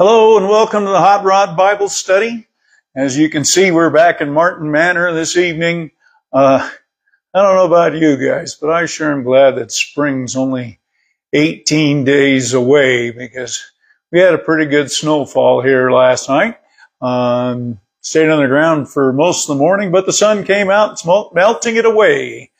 Hello and welcome to the Hot Rod Bible Study. As you can see, we're back in Martin Manor this evening. Uh, I don't know about you guys, but I sure am glad that spring's only 18 days away because we had a pretty good snowfall here last night. Um, stayed on the ground for most of the morning, but the sun came out, it's melting it away.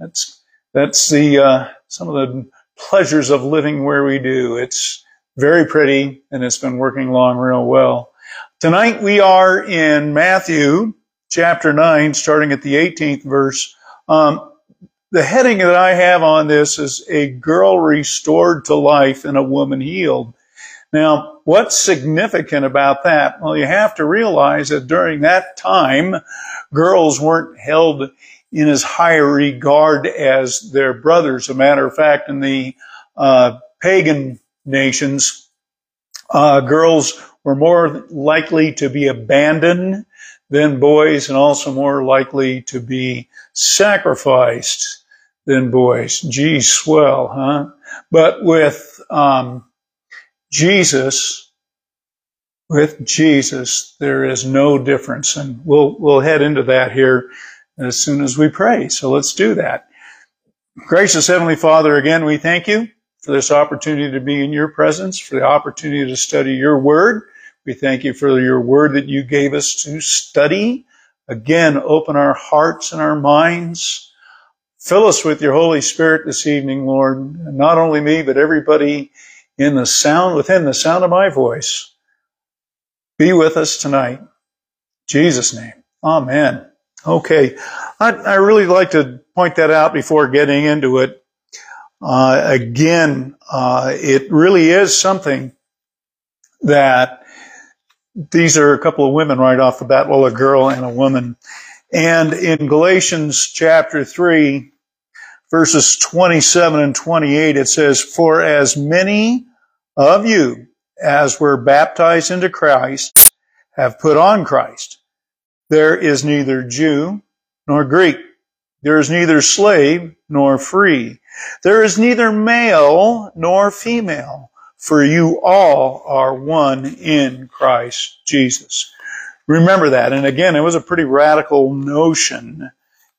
That's that's the uh, some of the pleasures of living where we do. It's very pretty and it's been working along real well. Tonight we are in Matthew chapter 9, starting at the 18th verse. Um, the heading that I have on this is a girl restored to life and a woman healed. Now, what's significant about that? Well, you have to realize that during that time, girls weren't held in as high regard as their brothers. As a matter of fact, in the uh, pagan nations, uh, girls were more likely to be abandoned than boys and also more likely to be sacrificed than boys. Gee, swell, huh? But with um, Jesus, with Jesus, there is no difference, and we'll we'll head into that here as soon as we pray. So let's do that. Gracious Heavenly Father, again, we thank you for this opportunity to be in your presence, for the opportunity to study your word. We thank you for your word that you gave us to study. Again, open our hearts and our minds. Fill us with your Holy Spirit this evening, Lord. And not only me, but everybody in the sound, within the sound of my voice. Be with us tonight. In Jesus' name. Amen. Okay. I, I really like to point that out before getting into it. Uh, again, uh, it really is something that these are a couple of women right off the bat, well, a girl and a woman. And in Galatians chapter 3, verses 27 and 28, it says, For as many of you as were baptized into Christ have put on Christ. There is neither Jew nor Greek. There is neither slave nor free. There is neither male nor female, for you all are one in Christ Jesus. Remember that. And again, it was a pretty radical notion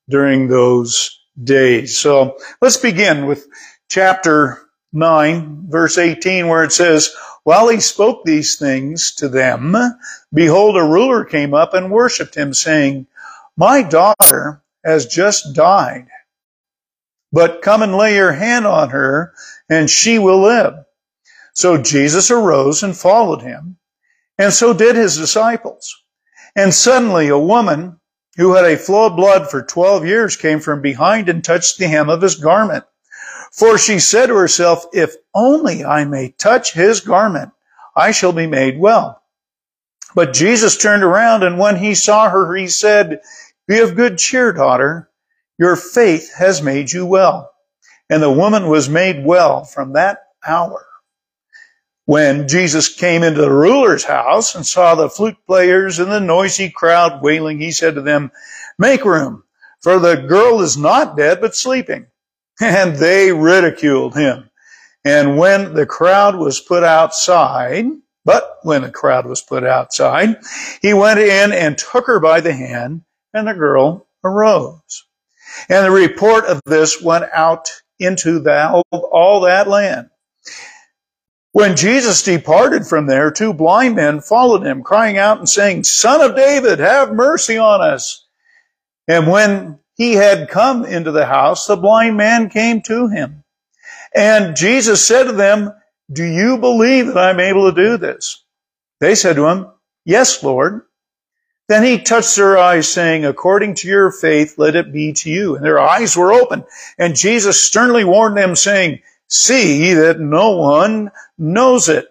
during those days. So let's begin with chapter 9, verse 18, where it says, While he spoke these things to them, behold, a ruler came up and worshipped him, saying, My daughter has just died, but come and lay your hand on her, and she will live. So Jesus arose and followed him, and so did his disciples. And suddenly a woman who had a flow of blood for twelve years came from behind and touched the hem of his garment. For she said to herself, if only I may touch his garment, I shall be made well. But Jesus turned around and when he saw her, he said, be of good cheer, daughter. Your faith has made you well. And the woman was made well from that hour. When Jesus came into the ruler's house and saw the flute players and the noisy crowd wailing, he said to them, make room, for the girl is not dead, but sleeping. And they ridiculed him. And when the crowd was put outside, but when the crowd was put outside, he went in and took her by the hand, and the girl arose. And the report of this went out into the, all that land. When Jesus departed from there, two blind men followed him, crying out and saying, Son of David, have mercy on us. And when he had come into the house, the blind man came to him. And Jesus said to them, Do you believe that I'm able to do this? They said to him, Yes, Lord. Then he touched their eyes, saying, According to your faith, let it be to you. And their eyes were open. And Jesus sternly warned them, saying, See that no one knows it.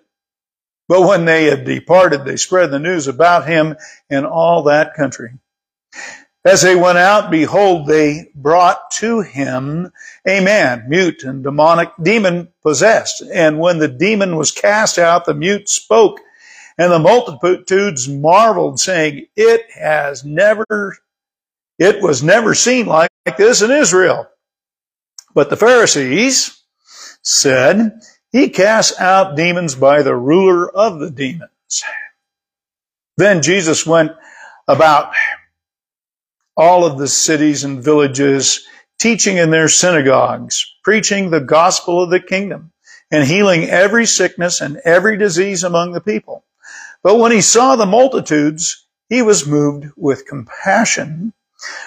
But when they had departed, they spread the news about him in all that country. As they went out, behold, they brought to him a man, mute and demonic, demon possessed. And when the demon was cast out, the mute spoke, and the multitudes marveled, saying, It has never, it was never seen like this in Israel. But the Pharisees said, he casts out demons by the ruler of the demons. Then Jesus went about all of the cities and villages, teaching in their synagogues, preaching the gospel of the kingdom, and healing every sickness and every disease among the people. But when he saw the multitudes, he was moved with compassion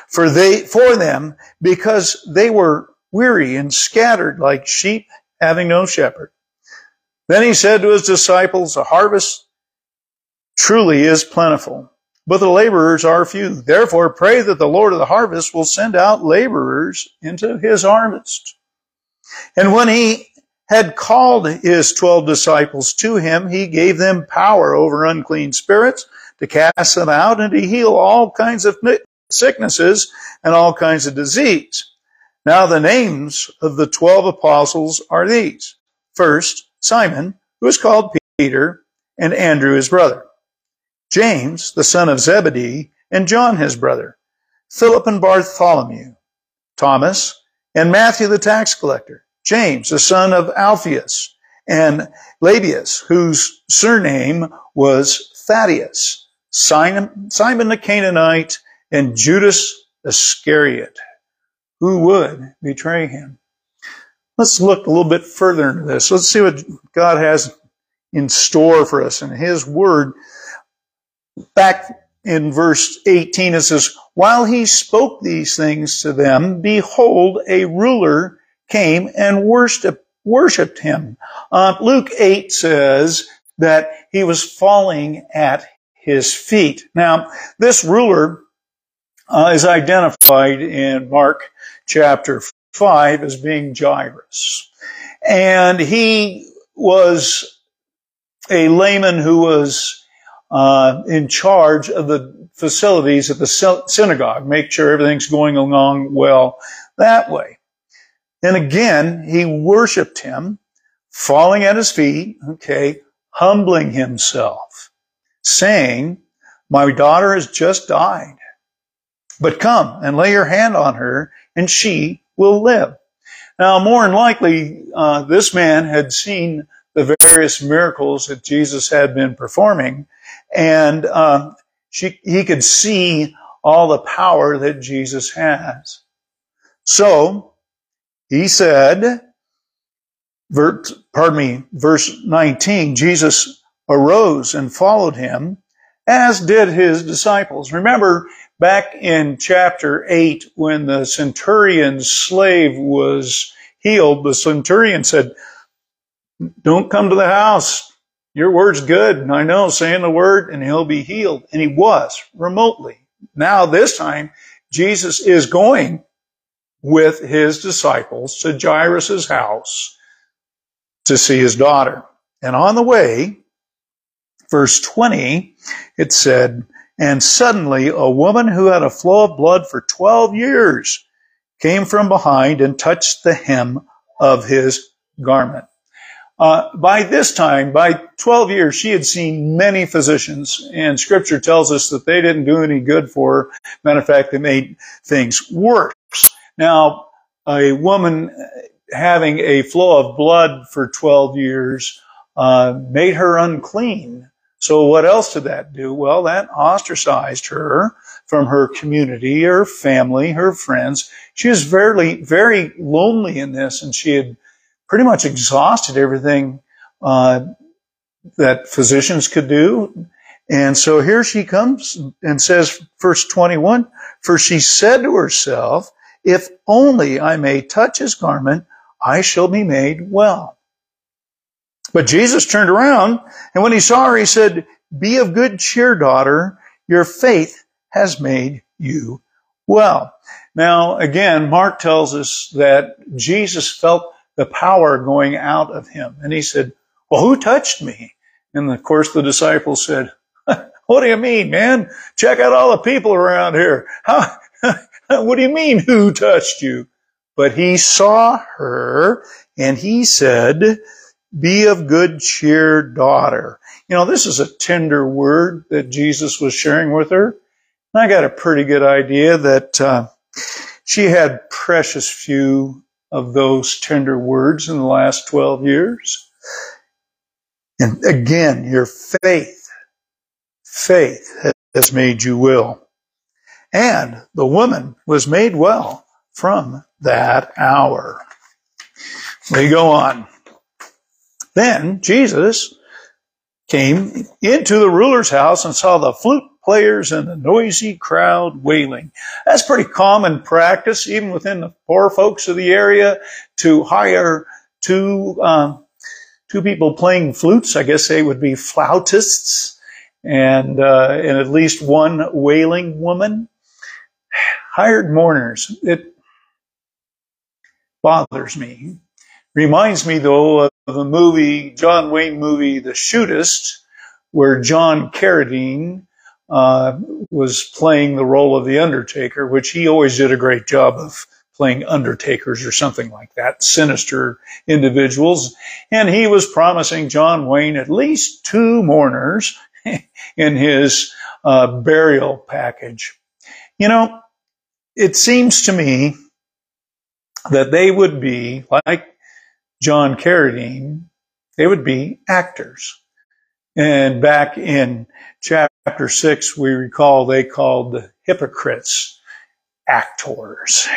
for they, for them because they were weary and scattered like sheep having no shepherd. Then he said to his disciples, a harvest truly is plentiful, but the laborers are few. Therefore pray that the Lord of the harvest will send out laborers into his harvest. And when he had called his twelve disciples to him, he gave them power over unclean spirits to cast them out and to heal all kinds of sicknesses and all kinds of disease. Now the names of the twelve apostles are these. First, Simon, who is called Peter, and Andrew his brother. James, the son of Zebedee, and John his brother. Philip and Bartholomew. Thomas, and Matthew the tax collector. James, the son of Alphaeus, and Lebbaeus, whose surname was Thaddeus. Simon, Simon the Canaanite, and Judas Iscariot, who would betray him. Let's look a little bit further into this. Let's see what God has in store for us in His Word. Back in verse 18, it says, While he spoke these things to them, behold, a ruler came and worshiped, him. Uh, Luke 8 says that he was falling at his feet. Now, this ruler uh, is identified in Mark chapter 5 as being Jairus. And he was a layman who was uh, in charge of the facilities at the synagogue, make sure everything's going along well that way. And again, he worshiped him, falling at his feet, okay, humbling himself, saying, my daughter has just died but come and lay your hand on her, and she will live. Now, more than likely, uh, this man had seen the various miracles that Jesus had been performing, and uh, she, he could see all the power that Jesus has. So, he said, pardon me, verse 19, Jesus arose and followed him, as did his disciples. Remember, back in chapter 8 when the centurion's slave was healed, the centurion said, don't come to the house. Your word's good. I know, saying the word and he'll be healed. And he was remotely. Now this time, Jesus is going with his disciples to Jairus' house to see his daughter. And on the way, verse 20, it said, and suddenly a woman who had a flow of blood for 12 years came from behind and touched the hem of his garment. Uh, by this time, by 12 years, she had seen many physicians, and scripture tells us that they didn't do any good for her. Matter of fact, they made things worse. Now, a woman having a flow of blood for 12 years uh, made her unclean. So what else did that do? Well, that ostracized her from her community, her family, her friends. She was very, very lonely in this, and she had pretty much exhausted everything uh, that physicians could do. And so here she comes and says, verse 21, for she said to herself, if only I may touch his garment, I shall be made well. But Jesus turned around, and when he saw her, he said, Be of good cheer, daughter. Your faith has made you well. Now, again, Mark tells us that Jesus felt the power going out of him. And he said, Well, who touched me? And of course, the disciples said, What do you mean, man? Check out all the people around here. How, what do you mean, who touched you? But he saw her and he said, be of good cheer, daughter. You know, this is a tender word that Jesus was sharing with her. And I got a pretty good idea that uh, she had precious few of those tender words in the last 12 years. And again, your faith, faith has made you well. And the woman was made well from that hour. We go on. Then Jesus came into the ruler's house and saw the flute players and the noisy crowd wailing. That's pretty common practice, even within the poor folks of the area, to hire two um, two people playing flutes. I guess they would be flautists, and uh, and at least one wailing woman. Hired mourners. It bothers me. Reminds me though of the movie, John Wayne movie, The Shootist, where John Carradine uh, was playing the role of the Undertaker, which he always did a great job of playing Undertakers or something like that, sinister individuals. And he was promising John Wayne at least two mourners in his uh, burial package. You know, it seems to me that they would be, like John Carradine, they would be actors. And back in chapter six, we recall they called the hypocrites actors.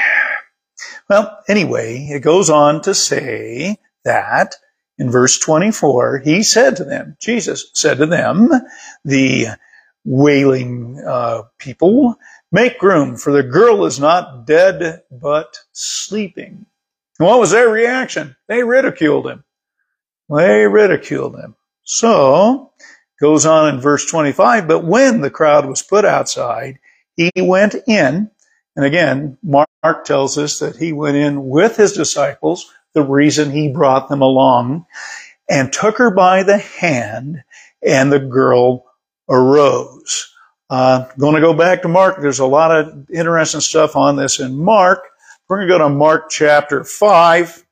Well, anyway, it goes on to say that in verse 24, he said to them, Jesus said to them, the wailing uh, people, make room for the girl is not dead, but sleeping. And what was their reaction? They ridiculed him. They ridiculed him. So, goes on in verse 25, but when the crowd was put outside, he went in. And again, Mark tells us that he went in with his disciples, the reason he brought them along, and took her by the hand, and the girl arose. Uh, going to go back to Mark. There's a lot of interesting stuff on this in Mark. We're going to go to Mark chapter 5,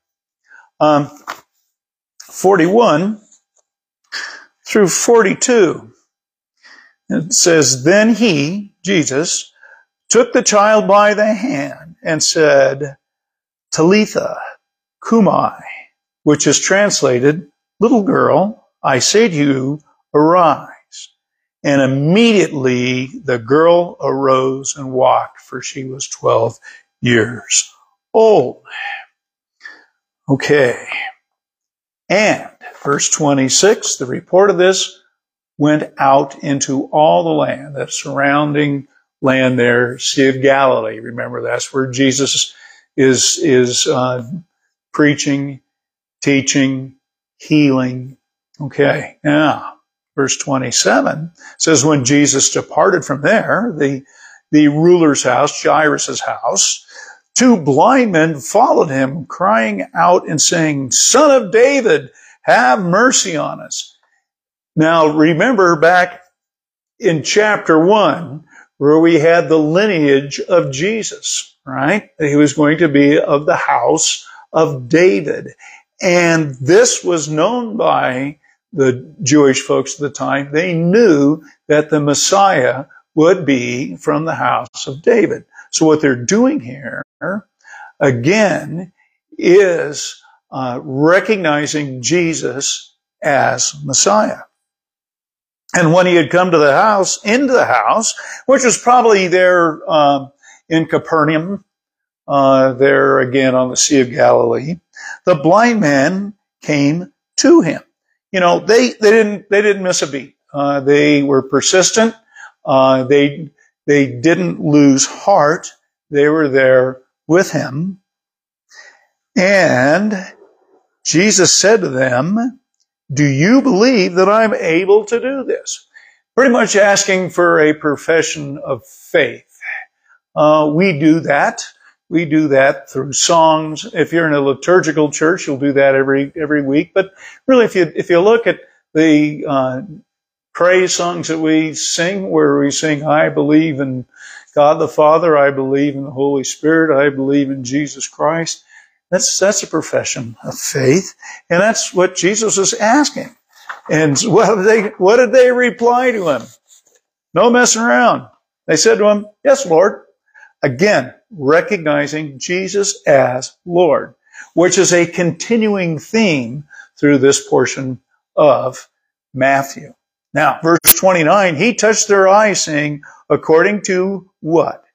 um, 41 through 42. It says, Then he, Jesus, took the child by the hand and said, Talitha cumi, which is translated, Little girl, I say to you, arise. And immediately the girl arose and walked, for she was 12 years old. Okay. And verse 26, the report of this went out into all the land, that surrounding land there, Sea of Galilee. Remember, that's where Jesus is, is uh, preaching, teaching, healing. Okay, now, verse 27 says, when Jesus departed from there, the, the ruler's house, Jairus' house, Two blind men followed him, crying out and saying, Son of David, have mercy on us. Now remember back in chapter one, where we had the lineage of Jesus, right? He was going to be of the house of David. And this was known by the Jewish folks at the time. They knew that the Messiah would be from the house of David. So what they're doing here, again, is uh, recognizing Jesus as Messiah. And when he had come to the house, into the house, which was probably there um, in Capernaum, uh, there again on the Sea of Galilee, the blind man came to him. You know, they, they didn't they didn't miss a beat. Uh, they were persistent. Uh, they they didn't lose heart. They were there with him. And Jesus said to them, Do you believe that I'm able to do this? Pretty much asking for a profession of faith. Uh, we do that. We do that through songs. If you're in a liturgical church, you'll do that every every week. But really, if you if you look at the uh, praise songs that we sing, where we sing, "I believe in God the Father, I believe in the Holy Spirit, I believe in Jesus Christ," that's that's a profession of faith, and that's what Jesus is asking. And what did they what did they reply to him? No messing around. They said to him, "Yes, Lord." Again, recognizing Jesus as Lord, which is a continuing theme through this portion of Matthew. Now, verse 29, he touched their eyes saying, according to what?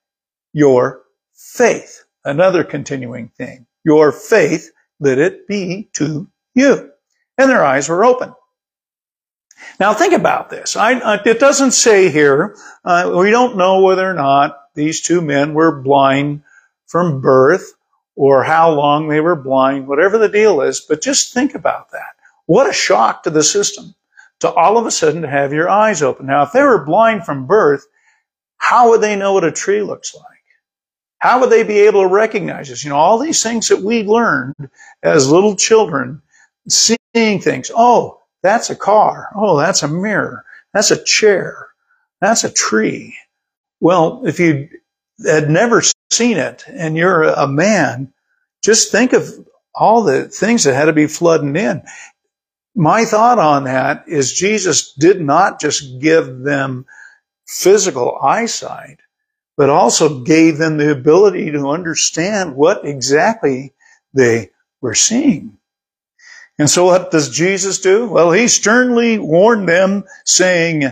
Your faith. Another continuing theme. Your faith, let it be to you. And their eyes were open. Now think about this. I, it doesn't say here, uh, we don't know whether or not these two men were blind from birth or how long they were blind, whatever the deal is, but just think about that. What a shock to the system to all of a sudden to have your eyes open. Now, if they were blind from birth, how would they know what a tree looks like? How would they be able to recognize this? You know, all these things that we learned as little children, seeing things. Oh, that's a car. Oh, that's a mirror. That's a chair. That's a tree. Well, if you had never seen it and you're a man, just think of all the things that had to be flooding in. My thought on that is Jesus did not just give them physical eyesight, but also gave them the ability to understand what exactly they were seeing. And so what does Jesus do? Well, he sternly warned them saying,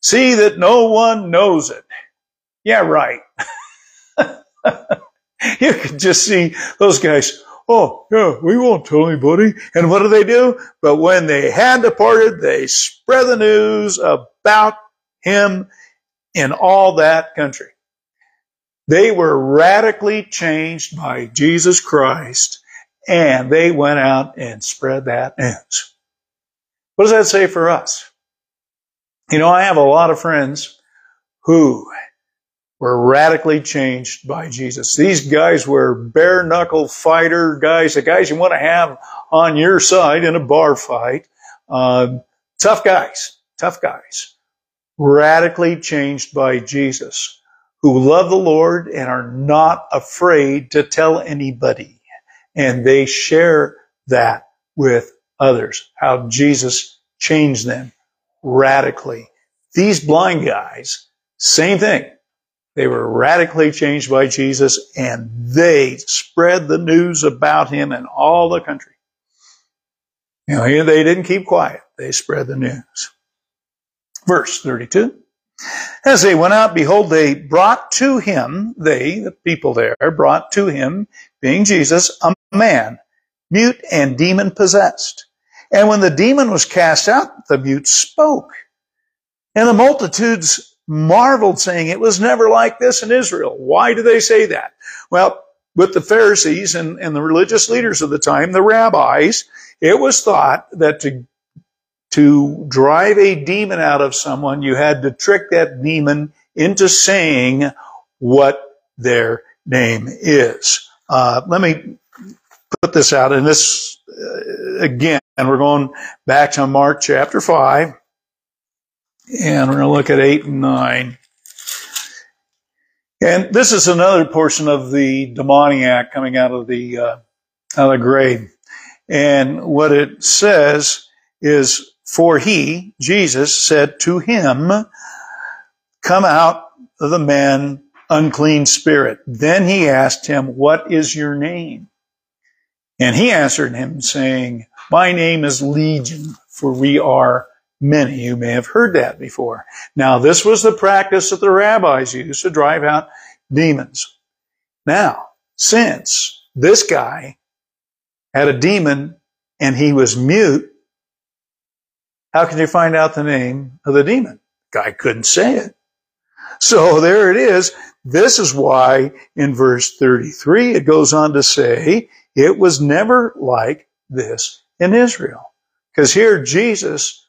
see that no one knows it. Yeah, right. you could just see those guys. Oh, yeah, we won't tell anybody. And what do they do? But when they had departed, they spread the news about him in all that country. They were radically changed by Jesus Christ and they went out and spread that news. What does that say for us? You know, I have a lot of friends who were radically changed by Jesus. These guys were bare knuckle fighter guys, the guys you want to have on your side in a bar fight. Uh, tough guys, tough guys, radically changed by Jesus, who love the Lord and are not afraid to tell anybody. And they share that with others, how Jesus changed them radically. These blind guys, same thing they were radically changed by Jesus and they spread the news about him in all the country. You know, they didn't keep quiet. They spread the news. Verse 32. As they went out, behold, they brought to him, they, the people there, brought to him, being Jesus, a man, mute and demon possessed. And when the demon was cast out, the mute spoke. And the multitudes marveled, saying, It was never like this in Israel. Why do they say that? Well, with the Pharisees and, and the religious leaders of the time, the rabbis, it was thought that to to drive a demon out of someone, you had to trick that demon into saying what their name is. Uh, let me put this out, and this uh, again, and we're going back to Mark chapter five. And we're going to look at 8 and 9. And this is another portion of the demoniac coming out of the, uh, out of the grave. And what it says is, for he, Jesus, said to him, come out of the man, unclean spirit. Then he asked him, what is your name? And he answered him saying, my name is Legion, for we are Many you may have heard that before. Now, this was the practice that the rabbis used to drive out demons. Now, since this guy had a demon and he was mute, how can you find out the name of the demon? Guy couldn't say it. So there it is. This is why in verse 33 it goes on to say, it was never like this in Israel. Because here Jesus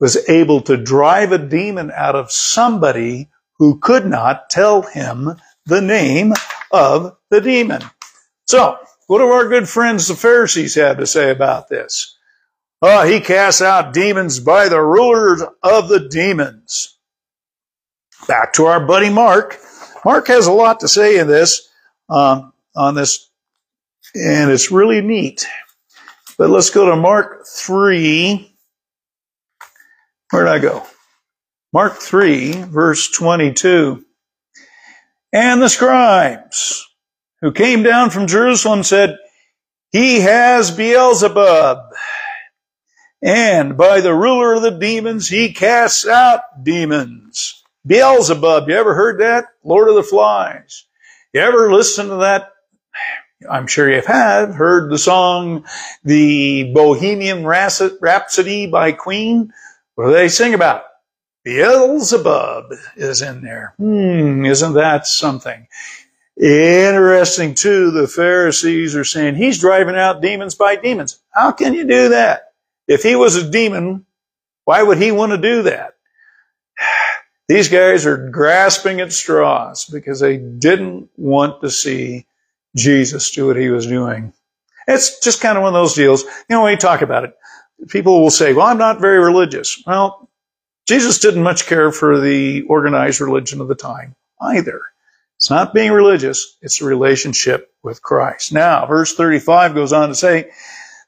was able to drive a demon out of somebody who could not tell him the name of the demon. So, what do our good friends the Pharisees have to say about this? Oh, he casts out demons by the rulers of the demons. Back to our buddy Mark. Mark has a lot to say in this, um, on this, and it's really neat. But let's go to Mark 3, Where'd I go? Mark 3, verse 22. And the scribes who came down from Jerusalem said, He has Beelzebub, And by the ruler of the demons, he casts out demons. Beelzebub, you ever heard that? Lord of the Flies. You ever listen to that? I'm sure you have heard the song, the Bohemian Rhapsody by Queen, where they sing about Beelzebub is in there. Hmm, isn't that something? Interesting too, the Pharisees are saying he's driving out demons by demons. How can you do that? If he was a demon, why would he want to do that? These guys are grasping at straws because they didn't want to see Jesus do what he was doing. It's just kind of one of those deals. You know, we talk about it, people will say, well, I'm not very religious. Well, Jesus didn't much care for the organized religion of the time either. It's not being religious, it's a relationship with Christ. Now, verse 35 goes on to say,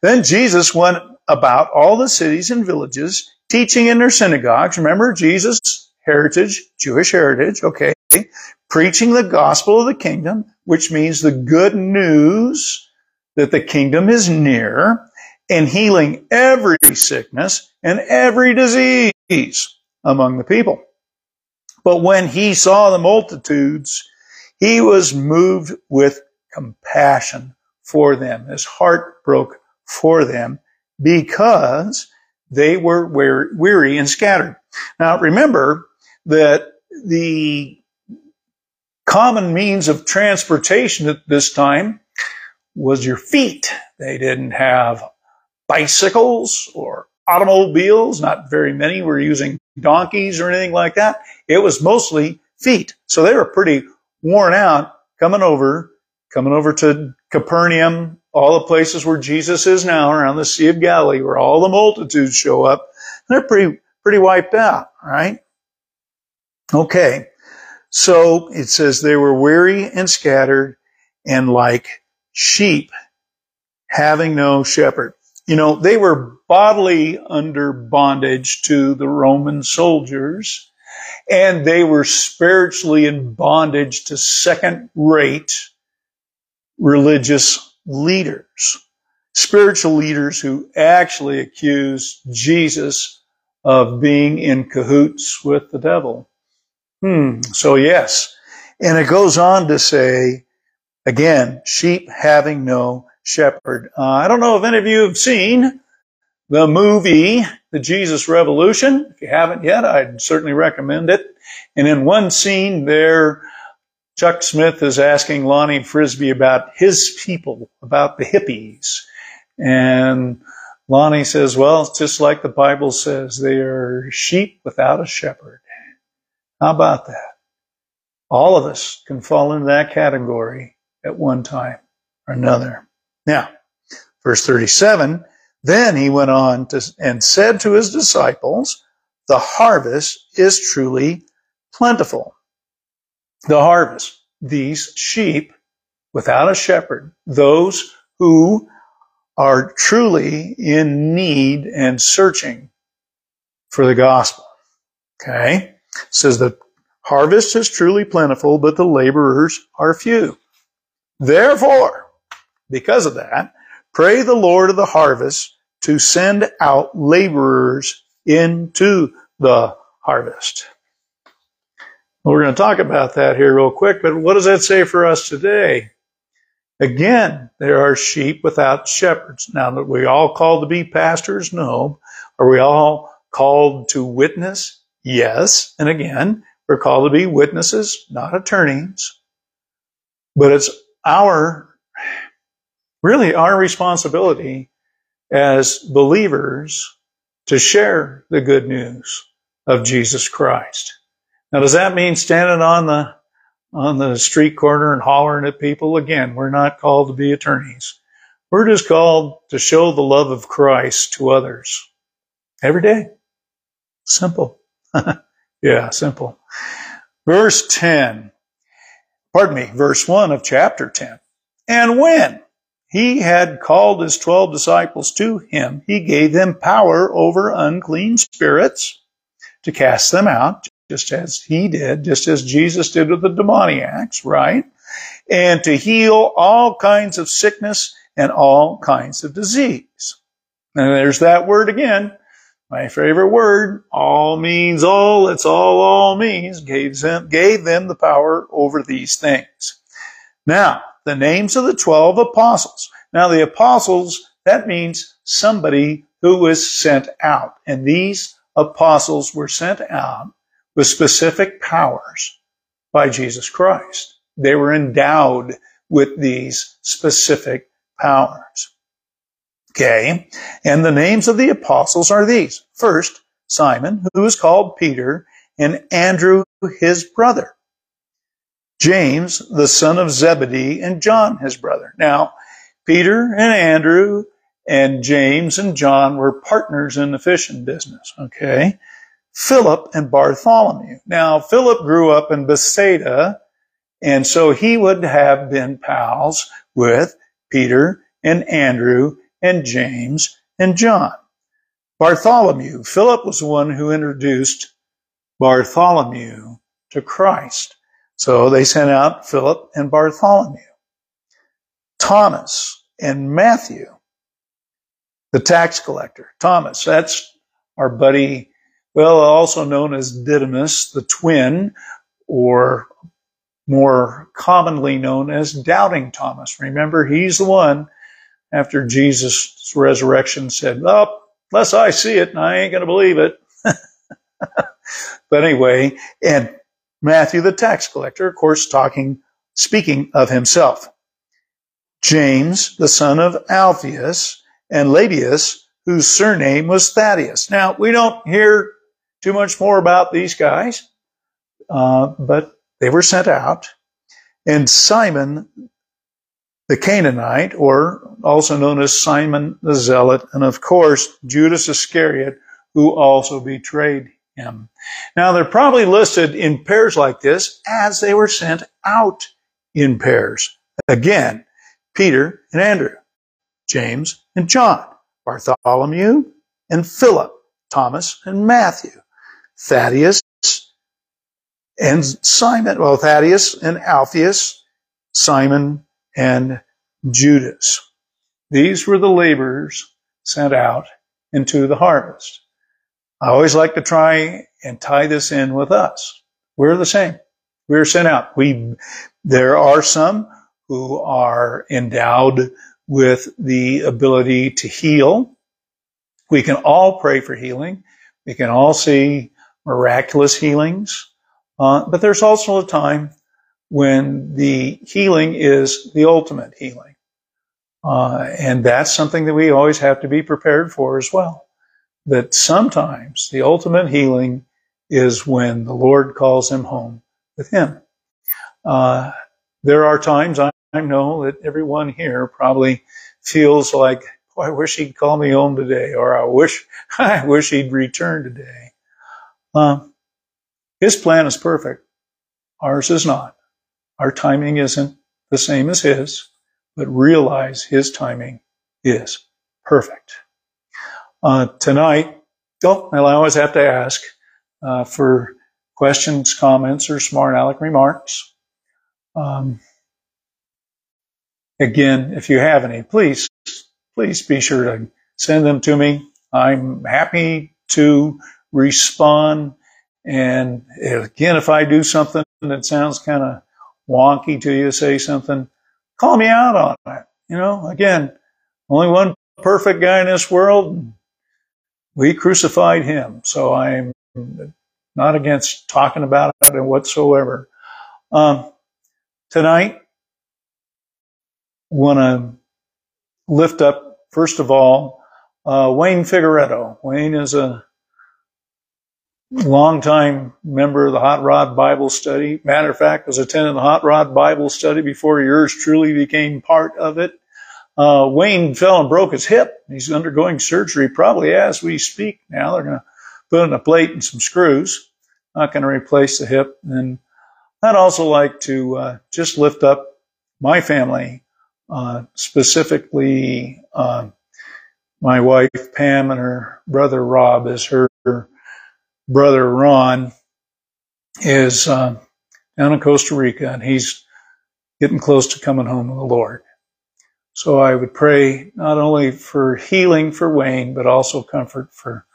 Then Jesus went about all the cities and villages, teaching in their synagogues. Remember, Jesus' heritage, Jewish heritage, okay, preaching the gospel of the kingdom, which means the good news that the kingdom is near, and healing every sickness and every disease among the people. But when he saw the multitudes, he was moved with compassion for them. His heart broke for them because they were weary and scattered. Now remember that the common means of transportation at this time was your feet. They didn't have bicycles or automobiles. Not very many were using donkeys or anything like that. It was mostly feet. So they were pretty worn out coming over, coming over to Capernaum, all the places where Jesus is now around the Sea of Galilee, where all the multitudes show up. They're pretty, pretty wiped out, right? Okay. So it says they were weary and scattered and like sheep having no shepherd. You know, they were bodily under bondage to the Roman soldiers and they were spiritually in bondage to second rate religious leaders, spiritual leaders who actually accused Jesus of being in cahoots with the devil. Hmm. So yes. And it goes on to say, again, sheep having no shepherd. Uh, I don't know if any of you have seen the movie, The Jesus Revolution. If you haven't yet, I'd certainly recommend it. And in one scene there, Chuck Smith is asking Lonnie Frisbee about his people, about the hippies. And Lonnie says, well, it's just like the Bible says, they are sheep without a shepherd. How about that? All of us can fall into that category at one time or another. Now, verse 37, then he went on to, and said to his disciples, the harvest is truly plentiful. The harvest, these sheep without a shepherd, those who are truly in need and searching for the gospel. Okay? It says the harvest is truly plentiful, but the laborers are few. Therefore, because of that, pray the Lord of the harvest to send out laborers into the harvest. We're going to talk about that here real quick, but what does that say for us today? Again, there are sheep without shepherds. Now, that we all called to be pastors? No. Are we all called to witness? Yes. And again, we're called to be witnesses, not attorneys. But it's our, really our responsibility as believers to share the good news of Jesus Christ. Now, does that mean standing on the on the street corner and hollering at people? Again, we're not called to be attorneys. We're just called to show the love of Christ to others every day. Simple. yeah, simple. Verse 10. Pardon me, verse 1 of chapter 10. And when he had called his twelve disciples to him, he gave them power over unclean spirits to cast them out, just as he did, just as Jesus did with the demoniacs, right? And to heal all kinds of sickness and all kinds of disease. And there's that word again. My favorite word. All means all. It's all all means. Gave them, gave them the power over these things. Now, the names of the 12 apostles. Now, the apostles, that means somebody who was sent out. And these apostles were sent out with specific powers by Jesus Christ. They were endowed with these specific powers. Okay. And the names of the apostles are these. First, Simon, who is called Peter, and Andrew, his brother. James, the son of Zebedee, and John, his brother. Now, Peter and Andrew and James and John were partners in the fishing business. Okay. Philip and Bartholomew. Now, Philip grew up in Bethsaida, and so he would have been pals with Peter and Andrew and James and John. Bartholomew. Philip was the one who introduced Bartholomew to Christ. So they sent out Philip and Bartholomew. Thomas and Matthew, the tax collector. Thomas, that's our buddy, well, also known as Didymus, the twin, or more commonly known as Doubting Thomas. Remember, he's the one after Jesus' resurrection said, Oh, unless I see it, I ain't going to believe it. but anyway, and Matthew the tax collector, of course, talking, speaking of himself. James, the son of Alphaeus, and Lebbaeus, whose surname was Thaddeus. Now, we don't hear too much more about these guys, uh, but they were sent out. And Simon the Canaanite, or also known as Simon the Zealot, and of course, Judas Iscariot, who also betrayed him. Now, they're probably listed in pairs like this as they were sent out in pairs. Again, Peter and Andrew, James and John, Bartholomew and Philip, Thomas and Matthew, Thaddeus and Simon, well, Thaddeus and Alphaeus, Simon and Judas. These were the laborers sent out into the harvest. I always like to try and tie this in with us. We're the same. We're sent out. We, there are some who are endowed with the ability to heal. We can all pray for healing. We can all see miraculous healings. Uh, but there's also a time when the healing is the ultimate healing. Uh, and that's something that we always have to be prepared for as well. That sometimes the ultimate healing is when the Lord calls him home with him. Uh, there are times I, I know that everyone here probably feels like, oh, I wish he'd call me home today, or I wish, I wish he'd return today. Uh, his plan is perfect. Ours is not. Our timing isn't the same as his, but realize his timing is perfect. Uh, tonight, oh, I always have to ask uh, for questions, comments, or smart aleck remarks. Um, again, if you have any, please, please be sure to send them to me. I'm happy to respond. And again, if I do something that sounds kind of wonky to you, say something, call me out on it. You know, again, only one perfect guy in this world. We crucified him. So I'm not against talking about it whatsoever. Um, tonight, want to lift up, first of all, uh, Wayne Figueredo. Wayne is a longtime member of the Hot Rod Bible Study. Matter of fact, was attending the Hot Rod Bible Study before yours truly became part of it. Uh, Wayne fell and broke his hip. He's undergoing surgery probably as we speak now. They're going to put in a plate and some screws. Not going to replace the hip. And I'd also like to uh, just lift up my family, uh, specifically uh, my wife Pam and her brother Rob as her brother Ron is uh, down in Costa Rica, and he's getting close to coming home to the Lord. So I would pray not only for healing for Wayne, but also comfort for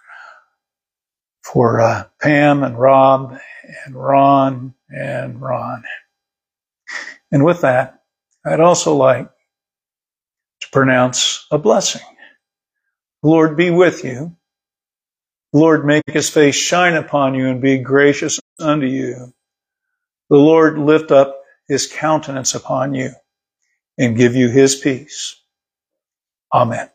for uh, Pam and Rob and Ron and Ron. And with that, I'd also like to pronounce a blessing. Lord be with you. Lord make his face shine upon you and be gracious unto you. The Lord lift up his countenance upon you and give you his peace. Amen.